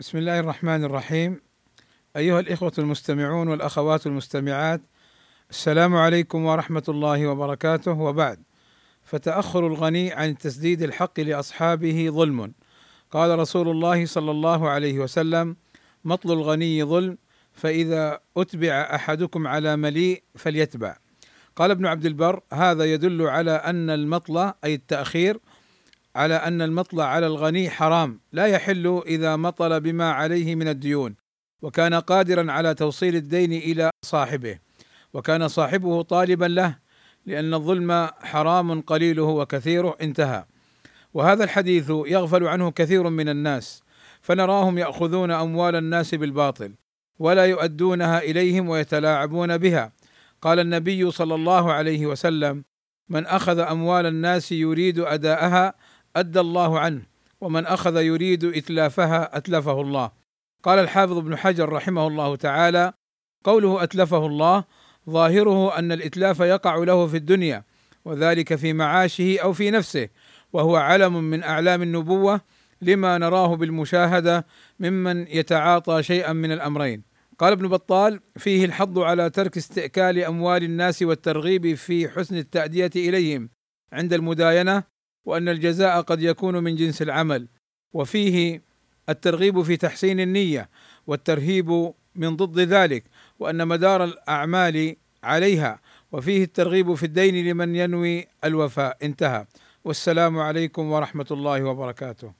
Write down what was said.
بسم الله الرحمن الرحيم. أيها الإخوة المستمعون والأخوات المستمعات السلام عليكم ورحمة الله وبركاته. وبعد فتأخر الغني عن تسديد الحق لأصحابه ظلم. قال رسول الله صلى الله عليه وسلم مطل الغني ظلم فإذا أتبع أحدكم على مليء فليتبع. قال ابن عبد البر هذا يدل على أن المطل أي التأخير على أن المطلع على الغني حرام لا يحل إذا مطل بما عليه من الديون. وكان قادرا على توصيل الدين إلى صاحبه. وكان صاحبه طالبا له لأن الظلم حرام قليله وكثيره انتهى. وهذا الحديث يغفل عنه كثير من الناس فنراهم يأخذون أموال الناس بالباطل ولا يؤدونها إليهم ويتلاعبون بها. قال النبي صلى الله عليه وسلم من أخذ أموال الناس يريد أداءها أدى الله عنه ومن أخذ يريد إتلافها أتلفه الله. قال الحافظ ابن حجر رحمه الله تعالى قوله أتلفه الله ظاهره أن الإتلاف يقع له في الدنيا وذلك في معاشه أو في نفسه وهو علم من أعلام النبوة لما نراه بالمشاهدة ممن يتعاطى شيئا من الأمرين. قال ابن بطال فيه الحض على ترك استئكال أموال الناس والترغيب في حسن التأدية إليهم. عند المداينة وأن الجزاء قد يكون من جنس العمل وفيه الترغيب في تحسين النية والترهيب من ضد ذلك وأن مدار الأعمال عليها وفيه الترغيب في الدين لمن ينوي الوفاء. انتهى. والسلام عليكم ورحمة الله وبركاته.